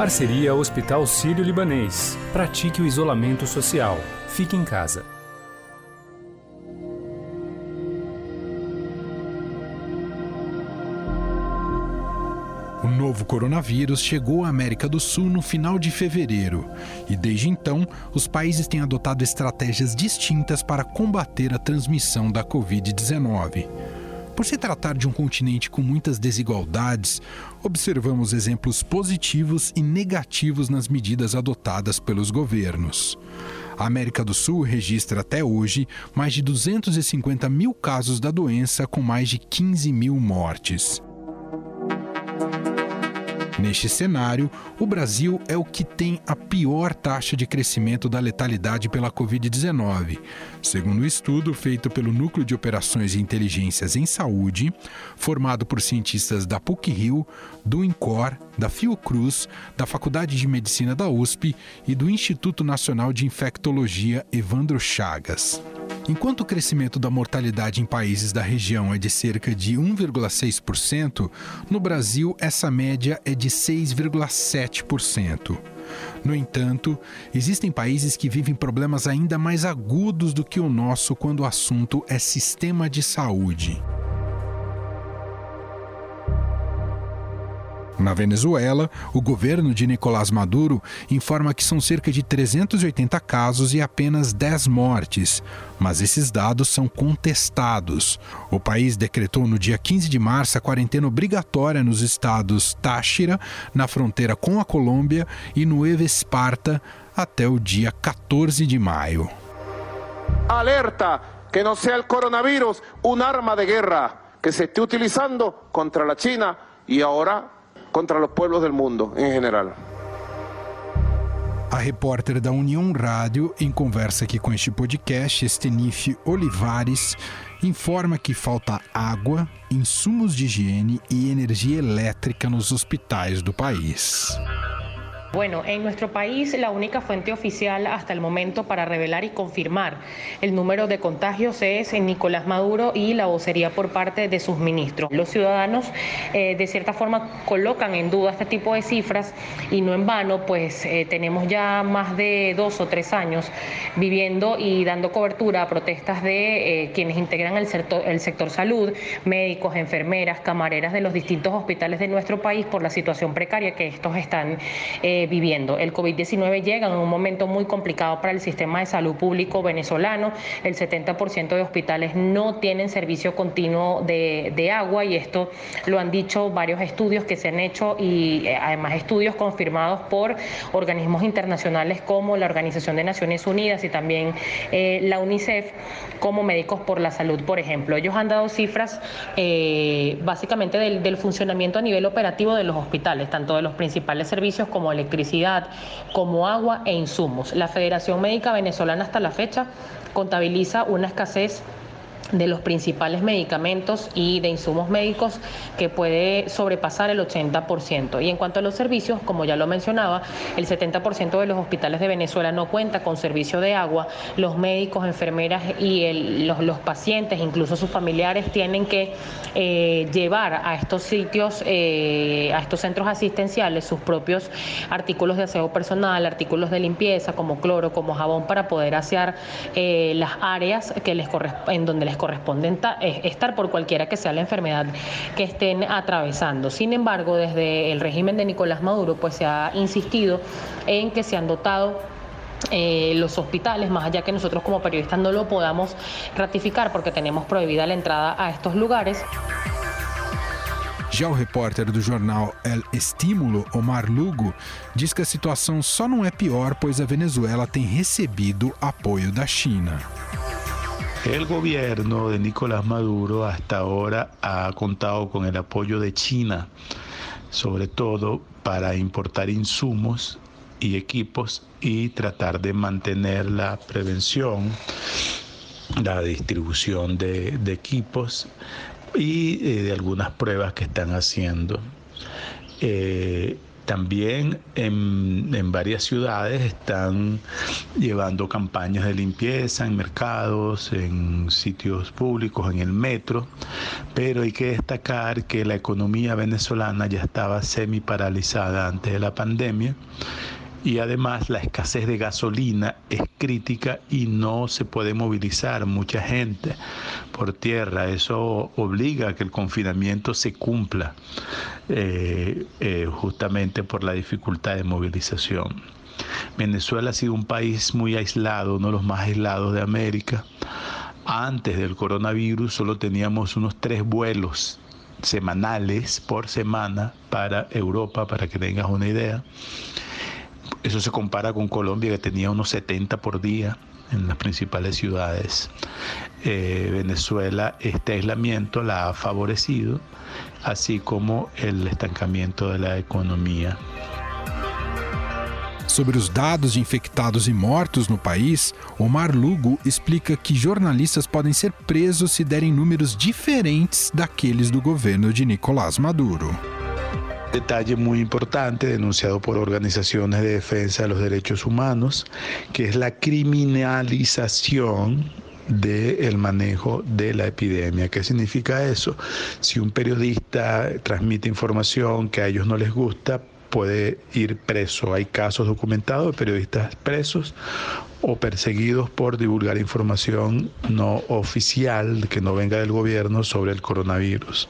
Parceria Hospital Sírio-Libanês. Pratique o isolamento social. Fique em casa. O novo coronavírus chegou à América do Sul no final de fevereiro e, desde então, os países têm adotado estratégias distintas para combater a transmissão da Covid-19. Por se tratar de um continente com muitas desigualdades, observamos exemplos positivos e negativos nas medidas adotadas pelos governos. A América do Sul registra até hoje mais de 250 mil casos da doença, com mais de 15 mil mortes. Neste cenário, o Brasil é o que tem a pior taxa de crescimento da letalidade pela Covid-19. Segundo o um estudo feito pelo Núcleo de Operações e Inteligências em Saúde, formado por cientistas da PUC-Rio, do INCOR, da Fiocruz, da Faculdade de Medicina da USP e do Instituto Nacional de Infectologia Evandro Chagas. Enquanto o crescimento da mortalidade em países da região é de cerca de 1,6%, no Brasil essa média é de 6,7%. No entanto, existem países que vivem problemas ainda mais agudos do que o nosso quando o assunto é sistema de saúde. Na Venezuela, o governo de Nicolás Maduro informa que são cerca de 380 casos e apenas 10 mortes, mas esses dados são contestados. O país decretou no dia 15 de março a quarentena obrigatória nos estados Táchira, na fronteira com a Colômbia, e Nueva Esparta, até o dia 14 de maio. Alerta que não seja o coronavírus uma arma de guerra que se esteja utilizando contra a China e agora contra los pueblos del mundo en general. A repórter da União Rádio, em conversa aqui com este podcast, Estenife Olivares, informa que falta água, insumos de higiene e energia elétrica nos hospitais do país. Bueno, en nuestro país la única fuente oficial hasta el momento para revelar y confirmar el número de contagios es Nicolás Maduro y la vocería por parte de sus ministros. Los ciudadanos eh, de cierta forma colocan en duda este tipo de cifras y no en vano, pues eh, tenemos ya más de dos o tres años viviendo y dando cobertura a protestas de eh, quienes integran el sector, el sector salud, médicos, enfermeras, camareras de los distintos hospitales de nuestro país por la situación precaria que estos están viviendo. El COVID-19 llega en un momento muy complicado para el sistema de salud público venezolano. El 70% de hospitales no tienen servicio continuo de, de, agua y esto lo han dicho varios estudios que se han hecho y eh, además estudios confirmados por organismos internacionales como la Organización de Naciones Unidas y también eh, la UNICEF como Médicos por la Salud, por ejemplo. Ellos han dado cifras eh, básicamente del, del funcionamiento a nivel operativo de los hospitales, tanto de los principales servicios como el electricidad, como agua e insumos. La Federación Médica Venezolana hasta la fecha contabiliza una escasez de los principales medicamentos y de insumos médicos que puede sobrepasar el 80%. Y en cuanto a los servicios, como ya lo mencionaba, el 70% de los hospitales de Venezuela no cuenta con servicio de agua. Los médicos, enfermeras y los, los, pacientes, incluso sus familiares, tienen que eh, llevar a estos sitios, eh, a estos centros asistenciales, sus propios artículos de aseo personal, artículos de limpieza como cloro, como jabón, para poder asear eh, las áreas que les en donde les corresponden estar por cualquiera que sea la enfermedad que estén atravesando. Sin embargo, desde el régimen de Nicolás Maduro, pues se ha insistido en que se han dotado eh, los hospitales, más allá que nosotros como periodistas no lo podamos ratificar porque tenemos prohibida la entrada a estos lugares. Já o repórter do jornal El Estímulo, Omar Lugo, diz que a situação só não é pior pois a Venezuela tem recebido apoio da China. El gobierno de Nicolás Maduro hasta ahora ha contado con el apoyo de China, sobre todo para importar insumos y equipos y tratar de mantener la prevención, la distribución de, equipos y eh, de algunas pruebas que están haciendo. Eh, También en, varias ciudades están llevando campañas de limpieza en mercados, en sitios públicos, en el metro, pero hay que destacar que la economía venezolana ya estaba semi paralizada antes de la pandemia y además la escasez de gasolina es crítica y no se puede movilizar mucha gente por tierra. Eso obliga a que el confinamiento se cumpla eh, eh, justamente por la dificultad de movilización. Venezuela ha sido un país muy aislado, uno de los más aislados de América. Antes del coronavirus solo teníamos unos tres vuelos semanales por semana para Europa, para que tengas una idea. Eso se compara con Colombia que tenía unos 70 por día en las principales ciudades. Eh, Venezuela, este aislamiento la ha favorecido, así como el estancamiento de la economía. Sobre os dados de infectados e mortos no país, Omar Lugo explica que jornalistas podem ser presos se derem números diferentes daqueles do governo de Nicolás Maduro. Detalle muy importante denunciado por organizaciones de defensa de los derechos humanos, que es la criminalización del manejo de la epidemia. ¿Qué significa eso? Si un periodista transmite información que a ellos no les gusta, puede ir preso. Hay casos documentados de periodistas presos o perseguidos por divulgar información no oficial que no venga del gobierno sobre el coronavirus.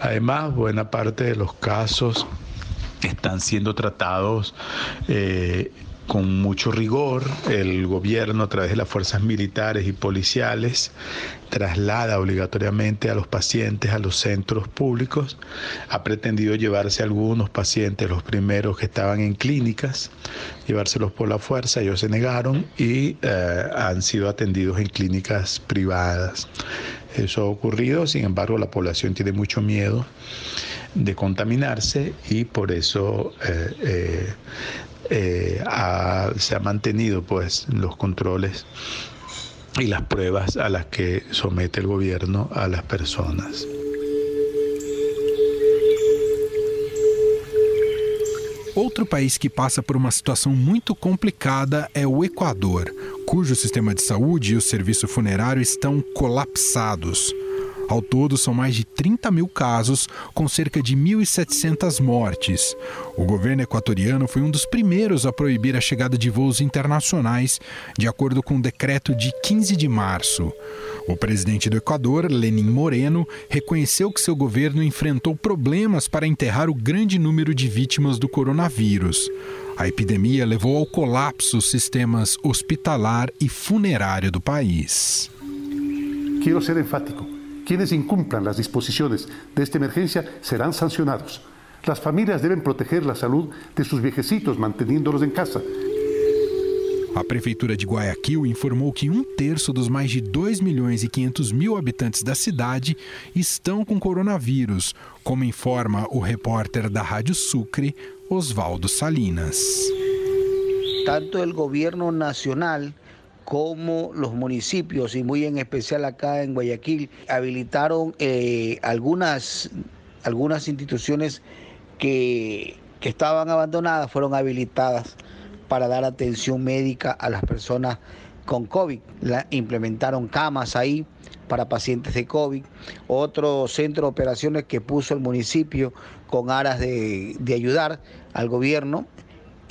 Además, buena parte de los casos están siendo tratados eh, con mucho rigor. El gobierno, a través de las fuerzas militares y policiales, traslada obligatoriamente a los pacientes a los centros públicos. Ha pretendido llevarse a algunos pacientes, los primeros que estaban en clínicas, llevárselos por la fuerza, ellos se negaron y eh, han sido atendidos en clínicas privadas. Eso ha ocurrido, sin embargo la población tiene mucho miedo de contaminarse y por eso eh, eh, eh, se ha mantenido pues los controles y las pruebas a las que somete el gobierno a las personas. Outro país que passa por uma situação muito complicada é o Equador, cujo sistema de saúde e o serviço funerário estão colapsados. Ao todo, são mais de 30 mil casos, com cerca de 1.700 mortes. O governo equatoriano foi um dos primeiros a proibir a chegada de voos internacionais, de acordo com o decreto de 15 de março. O presidente do Equador, Lenin Moreno, reconheceu que seu governo enfrentou problemas para enterrar o grande número de vítimas do coronavírus. A epidemia levou ao colapso os sistemas hospitalar e funerário do país. Quero ser enfático. Quienes incumplan las disposiciones de esta emergencia serán sancionados. Las familias deben proteger la salud de sus manteniéndolos en casa. A Prefeitura de Guayaquil informou que um terço dos mais de 2 milhões e 500 mil habitantes da cidade estão com coronavírus, como informa o repórter da Rádio Sucre, Oswaldo Salinas. Tanto o governo nacional como los municipios y muy en especial acá en Guayaquil habilitaron eh, algunas, algunas que, que abandonadas, fueron habilitadas para dar atención médica a las personas con COVID. Implementaron camas ahí para pacientes de COVID. Otro centro de operaciones que puso el municipio con aras de, de ayudar al gobierno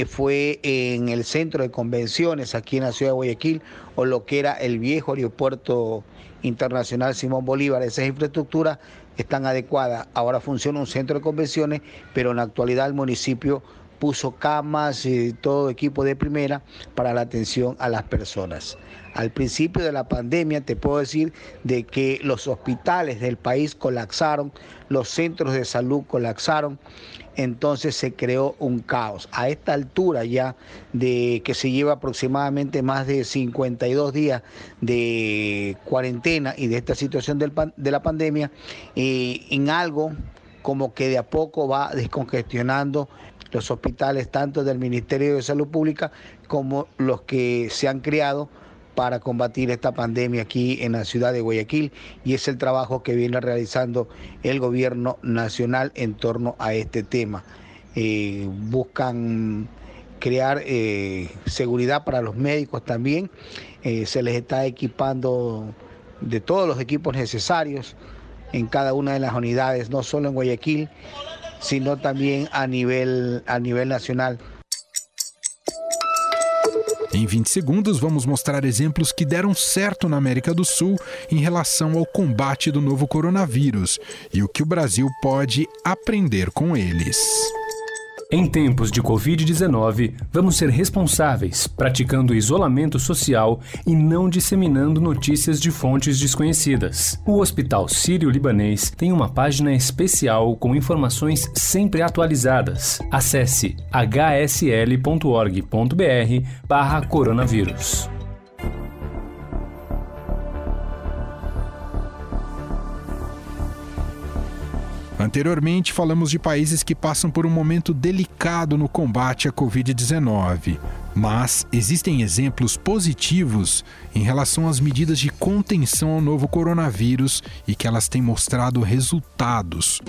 fue en el centro de convenciones aquí en la ciudad de Guayaquil o lo que era el viejo aeropuerto internacional Simón Bolívar. Esas infraestructuras están adecuadas. Ahora funciona un centro de convenciones, pero en la actualidad el municipio puso camas y todo equipo de primera para la atención a las personas. Al principio de la pandemia te puedo decir de que los hospitales del país colapsaron, los centros de salud colapsaron, entonces se creó un caos. A esta altura ya de que se lleva aproximadamente más de 52 días de cuarentena y de esta situación de la pandemia, eh, en algo como que de a poco va descongestionando los hospitales tanto del Ministerio de Salud Pública como los que se han creado para combatir esta pandemia aquí en la ciudad de Guayaquil y es el trabajo que viene realizando el gobierno nacional en torno a este tema. buscan crear seguridad para los médicos también. se les está equipando de todos los equipos necesarios en cada una de las unidades, no solo en Guayaquil, sino también a nivel, a nivel nacional. Em 20 segundos, vamos mostrar exemplos que deram certo na América do Sul em relação ao combate do novo coronavírus e o que o Brasil pode aprender com eles. Em tempos de Covid-19, vamos ser responsáveis, praticando isolamento social e não disseminando notícias de fontes desconhecidas. O Hospital Sírio-Libanês tem uma página especial com informações sempre atualizadas. Acesse hsl.org.br/coronavírus. Anteriormente, falamos de países que passam por um momento delicado no combate à Covid-19. Mas existem exemplos positivos em relação às medidas de contenção ao novo coronavírus e que elas têm mostrado resultados.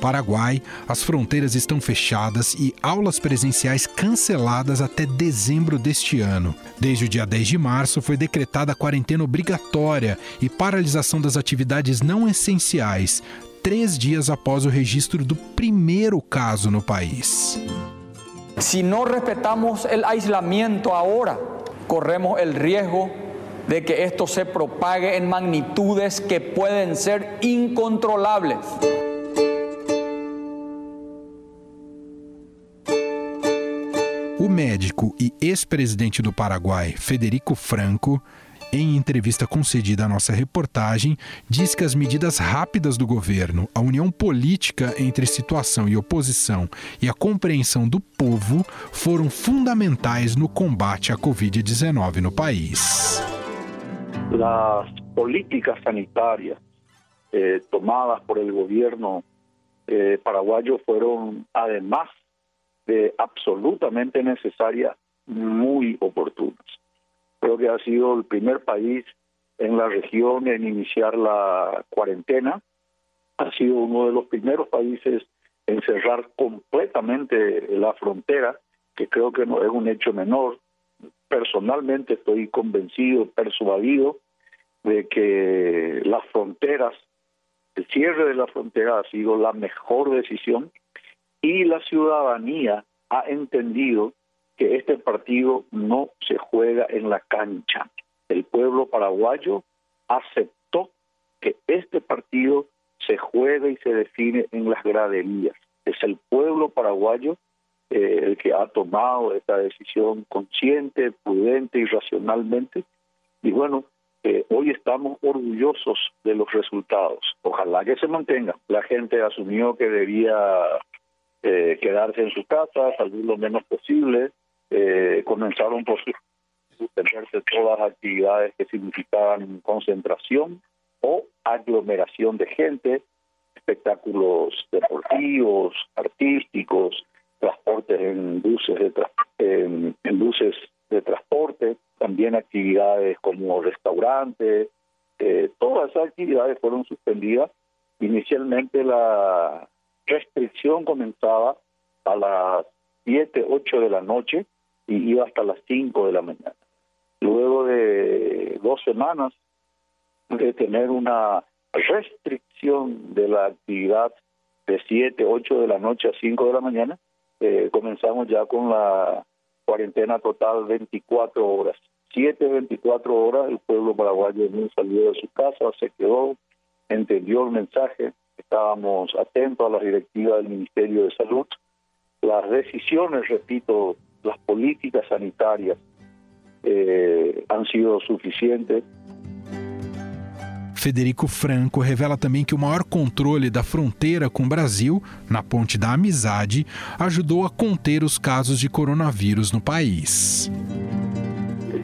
Paraguai, as fronteiras estão fechadas e aulas presenciais canceladas até dezembro deste ano. Desde o dia 10 de março foi decretada quarentena obrigatória e paralisação das atividades não essenciais, três dias após o registro do primeiro caso no país. Se não respeitamos o isolamento agora, corremos o risco de que esto se propague en magnitudes que pueden ser incontrolables. O médico e ex-presidente do Paraguai, Federico Franco, em entrevista concedida à nossa reportagem, diz que as medidas rápidas do governo, a união política entre situação e oposição e a compreensão do povo foram fundamentais no combate à Covid-19 no país. As políticas sanitárias eh, tomadas por el gobierno eh, paraguayo fueron además absolutamente necesarias, muy oportunas. Creo que ha sido el primer país en la región en iniciar la cuarentena, ha sido uno de los primeros países en cerrar completamente la frontera, que creo que no es un hecho menor. Personalmente estoy convencido, persuadido de que las fronteras, el cierre de la frontera ha sido la mejor decisión y la ciudadanía ha entendido que este partido no se juega en la cancha. El pueblo paraguayo aceptó que este partido se juega y se define en las graderías. Es el pueblo paraguayo eh, el que ha tomado esta decisión consciente, prudente y racionalmente. Y bueno, eh, hoy estamos orgullosos de los resultados. Ojalá que se mantenga. La gente asumió que debía eh, quedarse en su casa, salir lo menos posible. Eh, comenzaron por suspenderse todas las actividades que significaban concentración o aglomeración de gente, espectáculos deportivos, artísticos, transportes en buses de, en, en buses de transporte, también actividades como restaurantes, eh, todas esas actividades fueron suspendidas. Inicialmente la restricción comenzaba a las 7, 8 de la noche y iba hasta las 5 de la mañana. Luego de dos semanas de tener una restricción de la actividad de 7, 8 de la noche a 5 de la mañana, eh, comenzamos ya con la cuarentena total 24 horas. 7, 24 horas el pueblo paraguayo no salió de su casa, se quedó, entendió el mensaje, estábamos atentos a las directivas del Ministerio de Salud. Las decisiones, repito, las políticas sanitarias eh, han sido suficientes. Federico Franco revela também que o maior controle da fronteira com o Brasil, na Ponte da Amizade, ajudou a conter os casos de coronavírus no país.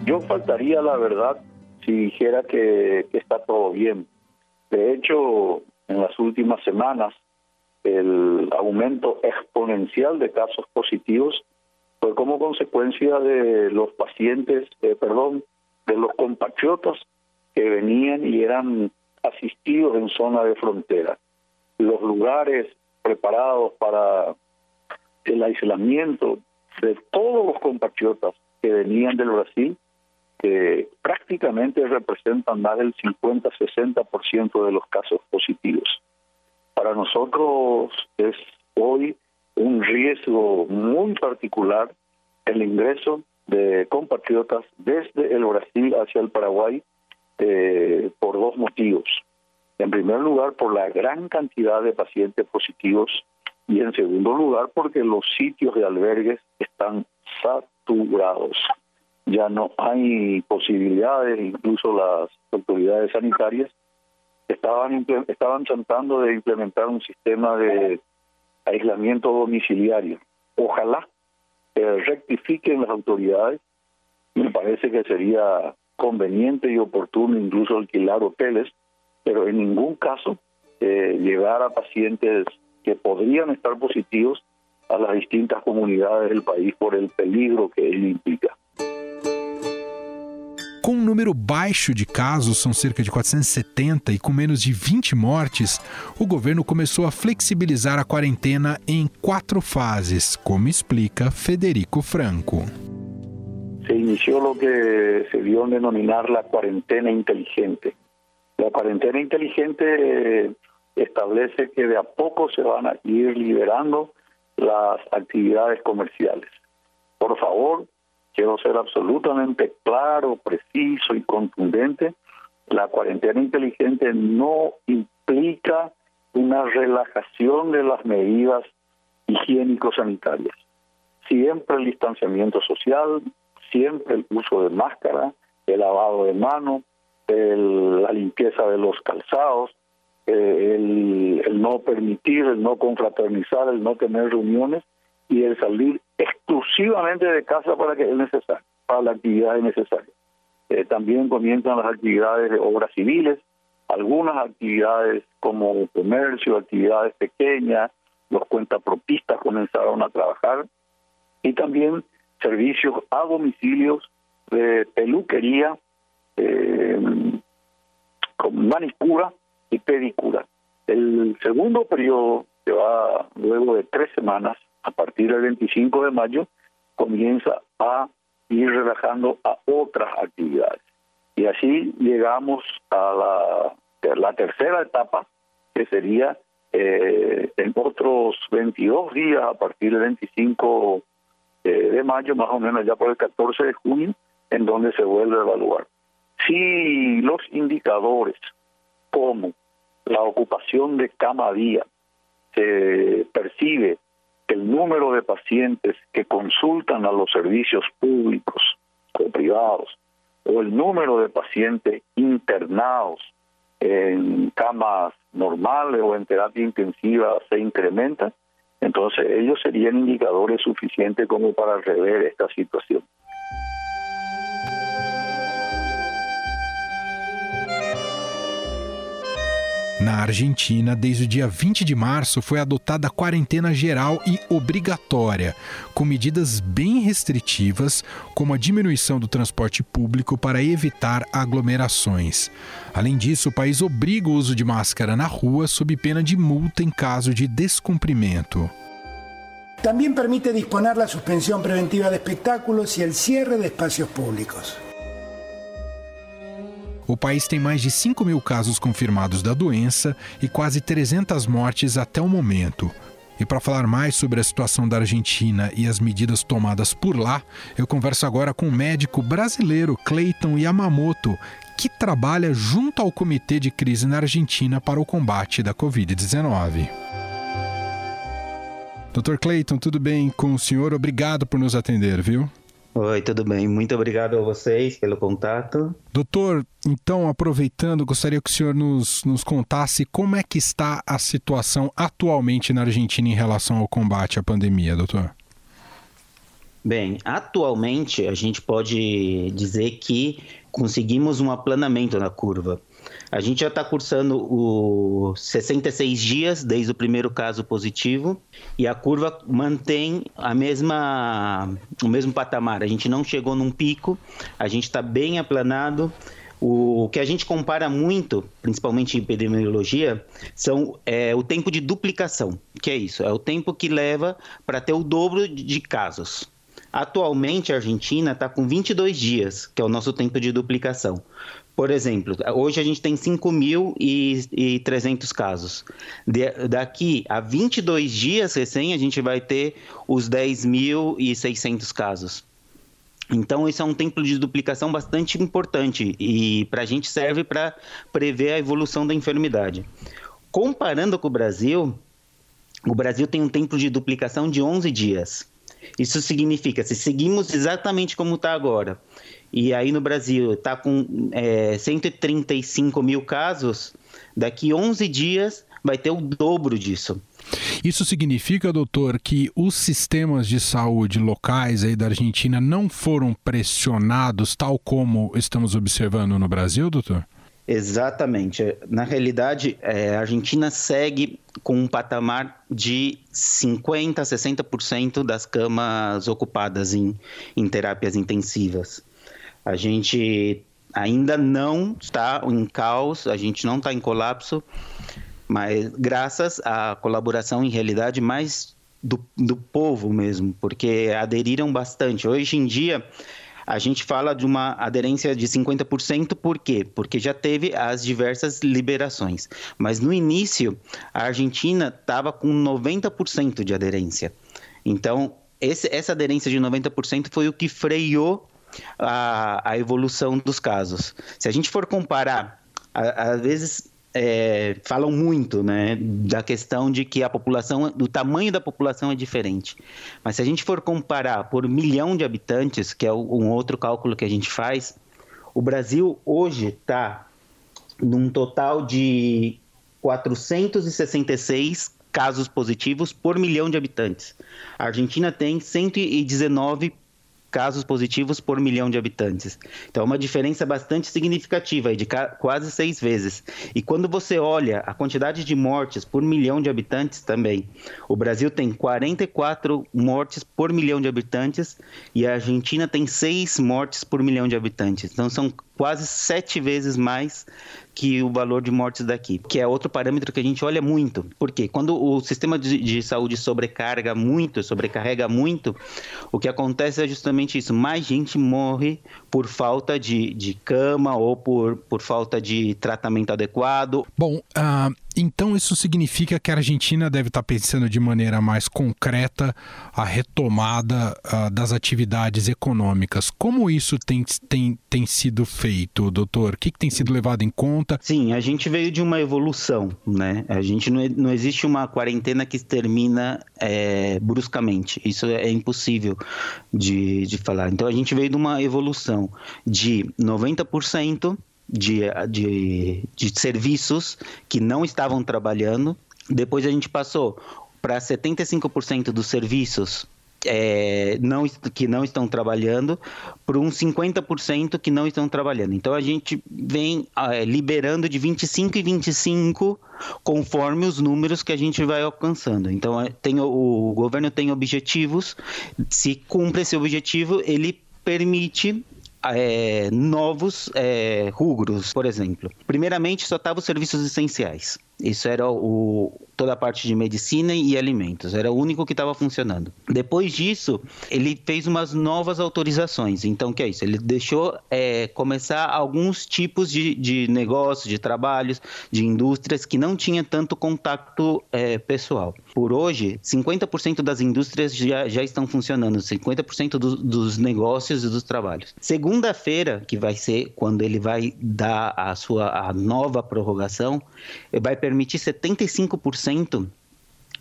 Eu faltaria, na verdade, se dijera que, que está todo bem. De hecho, en las últimas semanas el aumento exponencial de casos positivos fue como consecuencia de los pacientes, eh, perdón, de los compatriotas que venían y eran asistidos en zona de frontera. los lugares preparados para el aislamiento de todos los compatriotas que venían del Brasil, que prácticamente representan más del 50-60% de los casos positivos. Para nosotros es hoy un riesgo muy particular el ingreso de compatriotas desde el Brasil hacia el Paraguay eh, por dos motivos. En primer lugar, por la gran cantidad de pacientes positivos y en segundo lugar, porque los sitios de albergues están saturados. Ya no hay posibilidades, incluso las autoridades sanitarias estaban, estaban tratando de implementar un sistema de aislamiento domiciliario. Ojalá rectifiquen las autoridades. Me parece que sería conveniente y oportuno incluso alquilar hoteles, pero en ningún caso eh, llevar a pacientes que podrían estar positivos a las distintas comunidades del país por el peligro que ello implica. Com um número baixo de casos, são cerca de 470, e com menos de 20 mortes, o governo começou a flexibilizar a quarentena em quatro fases, como explica Federico Franco. Se inició lo que se a denominar la cuarentena inteligente. La cuarentena inteligente eh, establece que de a poco se a ir liberando las actividades comerciales. Por favor, quiero ser absolutamente claro, preciso y contundente, la cuarentena inteligente no implica una relajación de las medidas higiénico-sanitarias. Siempre el distanciamiento social, siempre el uso de máscara, el lavado de manos, la limpieza de los calzados, eh, el, el no permitir, el no confraternizar, el no tener reuniones y el salir exclusivamente de casa para que es necesario, para la actividad necesaria. Eh, también comienzan las actividades de obras civiles, algunas actividades como comercio, actividades pequeñas, los cuentapropistas comenzaron a trabajar y también servicios a domicilios de peluquería, eh, con manicura y pedicura. El segundo periodo, que va luego de tres semanas, a partir del 25 de mayo, comienza a ir relajando a otras actividades. Y así llegamos a la, tercera etapa, que sería eh, en otros 22 días, a partir del 25 eh, de mayo, más o menos ya por el 14 de junio, en donde se vuelve a evaluar. Si los indicadores como la ocupación de cama día se percibe el número de pacientes que consultan a los servicios públicos o privados, o el número de pacientes internados en camas normales o en terapia intensiva se incrementa, entonces ellos serían indicadores suficientes como para rever esta situación. Na Argentina, desde o dia 20 de março, foi adotada a quarentena geral e obrigatória, com medidas bem restritivas, como a diminuição do transporte público para evitar aglomerações. Além disso, o país obriga o uso de máscara na rua sob pena de multa em caso de descumprimento. Também permite disponer a suspensão preventiva de espectáculos e o cierre de espaços públicos. O país tem mais de 5 mil casos confirmados da doença e quase 300 mortes até o momento. E para falar mais sobre a situação da Argentina e as medidas tomadas por lá, eu converso agora com o médico brasileiro Cleiton Yamamoto, que trabalha junto ao Comitê de Crise na Argentina para o combate da Covid-19. Dr. Cleiton, tudo bem com o senhor? Obrigado por nos atender, viu? Oi, tudo bem? Muito obrigado a vocês pelo contato. Doutor, então, aproveitando, gostaria que o senhor nos, nos contasse como é que está a situação atualmente na Argentina em relação ao combate à pandemia, doutor. Bem, atualmente a gente pode dizer que conseguimos um aplanamento na curva. A gente já está cursando os 66 dias desde o primeiro caso positivo e a curva mantém a mesma, o mesmo patamar. A gente não chegou num pico, a gente está bem aplanado. O que a gente compara muito, principalmente em epidemiologia, são é, o tempo de duplicação. Que é isso? É o tempo que leva para ter o dobro de casos. Atualmente, a Argentina está com 22 dias, que é o nosso tempo de duplicação. Por exemplo, hoje a gente tem 5.300 casos. De, daqui a 22 dias recém, a gente vai ter os 10.600 casos. Então, isso é um tempo de duplicação bastante importante e para a gente serve para prever a evolução da enfermidade. Comparando com o Brasil, o Brasil tem um tempo de duplicação de 11 dias. Isso significa, se seguimos exatamente como está agora, e aí no Brasil está com é, 135 mil casos, daqui 11 dias vai ter o dobro disso. Isso significa, doutor, que os sistemas de saúde locais aí da Argentina não foram pressionados tal como estamos observando no Brasil, doutor? Exatamente. Na realidade, é, a Argentina segue com um patamar de 50%, 60% das camas ocupadas em, em terapias intensivas. A gente ainda não está em caos, a gente não está em colapso, mas graças à colaboração em realidade mais do, do povo mesmo, porque aderiram bastante. Hoje em dia, a gente fala de uma aderência de 50%, por quê? Porque já teve as diversas liberações. Mas no início, a Argentina estava com 90% de aderência. Então, esse, essa aderência de 90% foi o que freou a, a evolução dos casos. Se a gente for comparar, às vezes é, falam muito né, da questão de que a população, do tamanho da população é diferente. Mas se a gente for comparar por milhão de habitantes, que é um outro cálculo que a gente faz, o Brasil hoje está num total de 466 casos positivos por milhão de habitantes. A Argentina tem 119 casos positivos por milhão de habitantes. Então, é uma diferença bastante significativa, de quase seis vezes. E quando você olha a quantidade de mortes por milhão de habitantes também, o Brasil tem 44 mortes por milhão de habitantes e a Argentina tem seis mortes por milhão de habitantes. Então, são quase sete vezes mais que o valor de mortes daqui, que é outro parâmetro que a gente olha muito. Porque quando o sistema de, de saúde sobrecarga muito, sobrecarrega muito, o que acontece é justamente isso: mais gente morre por falta de, de cama ou por, por falta de tratamento adequado. Bom, uh, então isso significa que a Argentina deve estar pensando de maneira mais concreta a retomada uh, das atividades econômicas. Como isso tem, tem, tem sido feito, doutor? O que, que tem sido levado em conta? Sim, a gente veio de uma evolução, né? A gente não, não existe uma quarentena que termina é, bruscamente. Isso é impossível de, de falar. Então a gente veio de uma evolução de 90% de, de, de serviços que não estavam trabalhando. Depois a gente passou para 75% dos serviços é, não, que não estão trabalhando para uns 50% que não estão trabalhando. Então a gente vem é, liberando de 25 e 25 conforme os números que a gente vai alcançando. Então é, tem, o, o governo tem objetivos, se cumpre esse objetivo, ele permite é, novos é, por exemplo. Primeiramente, só estavam os serviços essenciais. Isso era o, toda a parte de medicina e alimentos. Era o único que estava funcionando. Depois disso, ele fez umas novas autorizações. Então, o que é isso? Ele deixou é, começar alguns tipos de, de negócios, de trabalhos, de indústrias que não tinha tanto contato é, pessoal. Por hoje, 50% das indústrias já, já estão funcionando, 50% do, dos negócios e dos trabalhos. Segunda-feira, que vai ser quando ele vai dar a sua a nova prorrogação, vai permitir 75%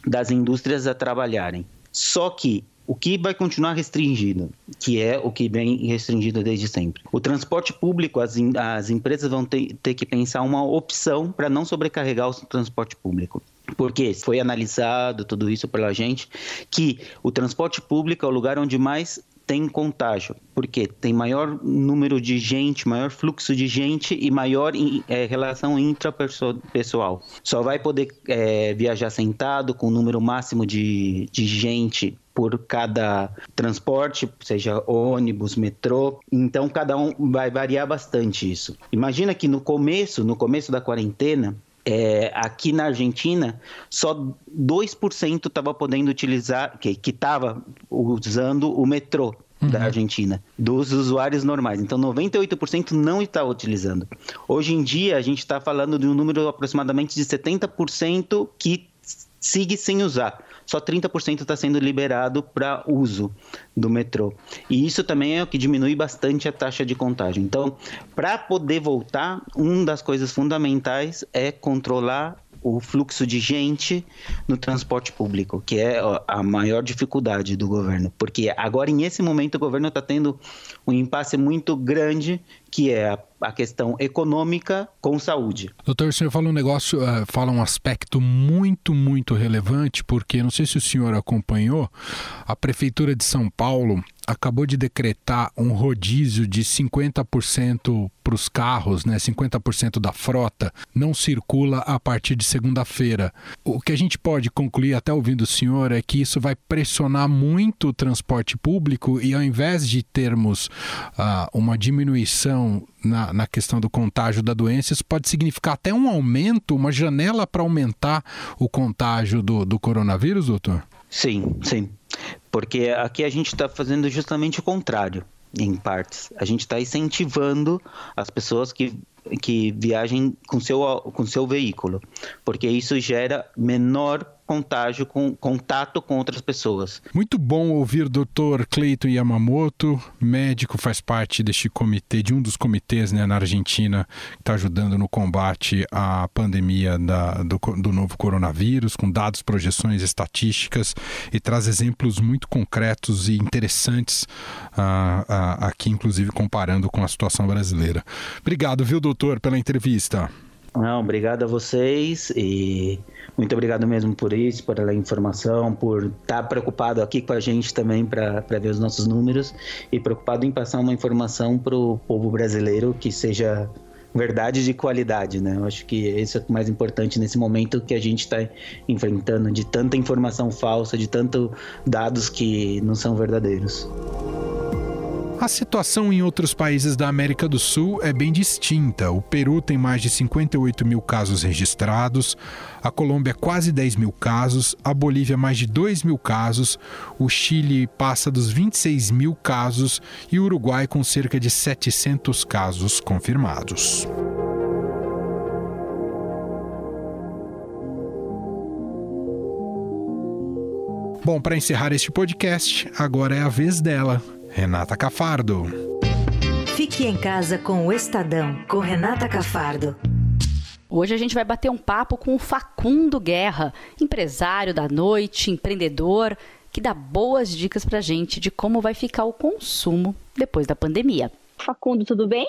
das indústrias a trabalharem. Só que o que vai continuar restringido, que é o que vem restringido desde sempre. O transporte público, as, as empresas vão ter, ter que pensar uma opção para não sobrecarregar o transporte público. Porque foi analisado tudo isso pela gente que o transporte público é o lugar onde mais tem contágio, porque tem maior número de gente, maior fluxo de gente e maior é, relação intrapessoal. Só vai poder é, viajar sentado com o número máximo de, de gente por cada transporte, seja ônibus, metrô. Então cada um vai variar bastante isso. Imagina que no começo, no começo da quarentena, é, aqui na Argentina, só 2% estava podendo utilizar, que estava usando o metrô uhum. da Argentina, dos usuários normais. Então, 98% não está utilizando. Hoje em dia, a gente está falando de um número aproximadamente de 70% que sigue sem usar só 30% está sendo liberado para uso do metrô. E isso também é o que diminui bastante a taxa de contágio. Então, para poder voltar, uma das coisas fundamentais é controlar o fluxo de gente no transporte público, que é a maior dificuldade do governo. Porque agora, nesse momento, o governo está tendo um impasse muito grande, que é a a questão econômica com saúde. Doutor, o senhor fala um negócio, uh, fala um aspecto muito, muito relevante, porque não sei se o senhor acompanhou, a Prefeitura de São Paulo acabou de decretar um rodízio de 50% para os carros, né? 50% da frota não circula a partir de segunda-feira. O que a gente pode concluir, até ouvindo o senhor, é que isso vai pressionar muito o transporte público e ao invés de termos uh, uma diminuição na, na questão do contágio da doença, isso pode significar até um aumento, uma janela para aumentar o contágio do, do coronavírus, doutor? Sim, sim. Porque aqui a gente está fazendo justamente o contrário, em partes. A gente está incentivando as pessoas que que viajem com seu com seu veículo, porque isso gera menor contágio com contato com outras pessoas. Muito bom ouvir o Dr. Cleiton Yamamoto, médico, faz parte deste comitê, de um dos comitês né, na Argentina, que está ajudando no combate à pandemia da, do, do novo coronavírus, com dados, projeções, estatísticas e traz exemplos muito concretos e interessantes uh, uh, aqui, inclusive comparando com a situação brasileira. Obrigado, viu, doutor, pela entrevista. Não, obrigado a vocês e muito obrigado mesmo por isso, por a informação, por estar preocupado aqui com a gente também para ver os nossos números e preocupado em passar uma informação para o povo brasileiro que seja verdade de qualidade, né? Eu acho que esse é o mais importante nesse momento que a gente está enfrentando de tanta informação falsa, de tantos dados que não são verdadeiros. A situação em outros países da América do Sul é bem distinta. O Peru tem mais de 58 mil casos registrados, a Colômbia quase 10 mil casos, a Bolívia mais de 2 mil casos, o Chile passa dos 26 mil casos e o Uruguai com cerca de 700 casos confirmados. Bom, para encerrar este podcast, agora é a vez dela. Renata Cafardo. Fique em casa com o Estadão, com Renata Cafardo. Hoje a gente vai bater um papo com o Facundo Guerra, empresário da noite, empreendedor, que dá boas dicas pra gente de como vai ficar o consumo depois da pandemia. Facundo, tudo bem?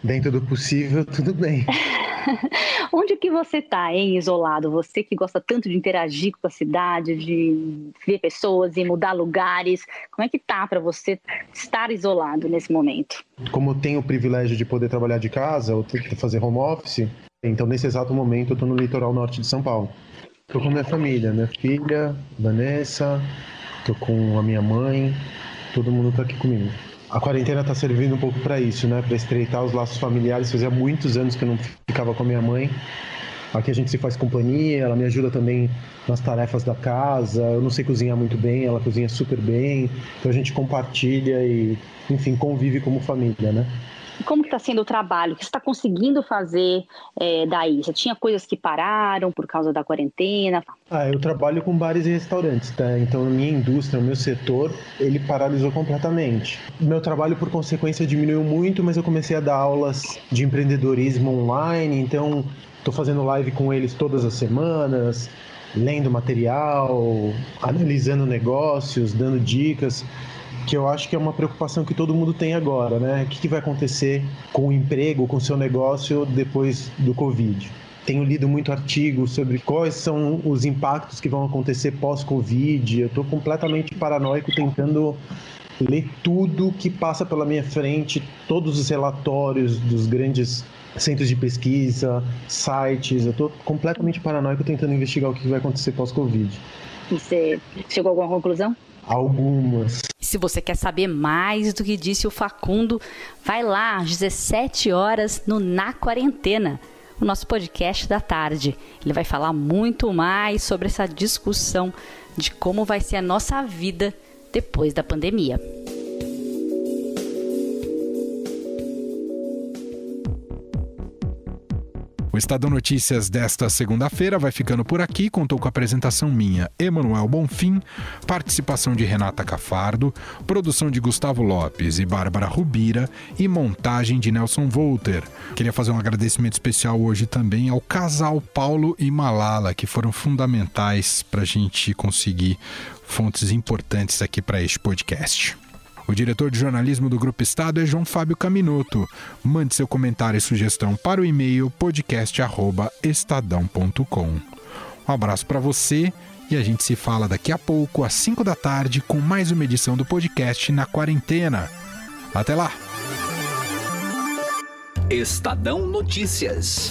Dentro do possível, tudo bem. Onde que você está, hein, isolado? Você que gosta tanto de interagir com a cidade, de ver pessoas e mudar lugares. Como é que tá para você estar isolado nesse momento? Como eu tenho o privilégio de poder trabalhar de casa, ou ter que fazer home office, então nesse exato momento eu estou no litoral norte de São Paulo. Estou com minha família, minha filha, Vanessa, estou com a minha mãe, todo mundo está aqui comigo a quarentena está servindo um pouco para isso, né? Para estreitar os laços familiares. Fazia muitos anos que eu não ficava com a minha mãe. Aqui a gente se faz companhia, ela me ajuda também nas tarefas da casa. Eu não sei cozinhar muito bem, ela cozinha super bem. Então a gente compartilha e, enfim, convive como família, né? Como está sendo o trabalho? O que você está conseguindo fazer é, daí? Você tinha coisas que pararam por causa da quarentena? Ah, eu trabalho com bares e restaurantes, tá? Então, a minha indústria, o meu setor, ele paralisou completamente. Meu trabalho, por consequência, diminuiu muito, mas eu comecei a dar aulas de empreendedorismo online, então estou fazendo live com eles todas as semanas, lendo material, analisando negócios, dando dicas que eu acho que é uma preocupação que todo mundo tem agora, né? O que, que vai acontecer com o emprego, com o seu negócio depois do Covid? Tenho lido muito artigo sobre quais são os impactos que vão acontecer pós-Covid. Eu estou completamente paranoico tentando ler tudo que passa pela minha frente, todos os relatórios dos grandes centros de pesquisa, sites. Eu estou completamente paranoico tentando investigar o que vai acontecer pós-Covid. Você chegou a alguma conclusão? Algumas. Se você quer saber mais do que disse o Facundo, vai lá às 17 horas no Na Quarentena, o nosso podcast da tarde. Ele vai falar muito mais sobre essa discussão de como vai ser a nossa vida depois da pandemia. O Estadão Notícias desta segunda-feira vai ficando por aqui. Contou com a apresentação minha, Emanuel Bonfim, participação de Renata Cafardo, produção de Gustavo Lopes e Bárbara Rubira e montagem de Nelson Volter. Queria fazer um agradecimento especial hoje também ao casal Paulo e Malala, que foram fundamentais para a gente conseguir fontes importantes aqui para este podcast. O diretor de jornalismo do Grupo Estado é João Fábio Caminoto. Mande seu comentário e sugestão para o e-mail podcast@estadão.com. Um abraço para você e a gente se fala daqui a pouco às 5 da tarde com mais uma edição do podcast na quarentena. Até lá. Estadão Notícias.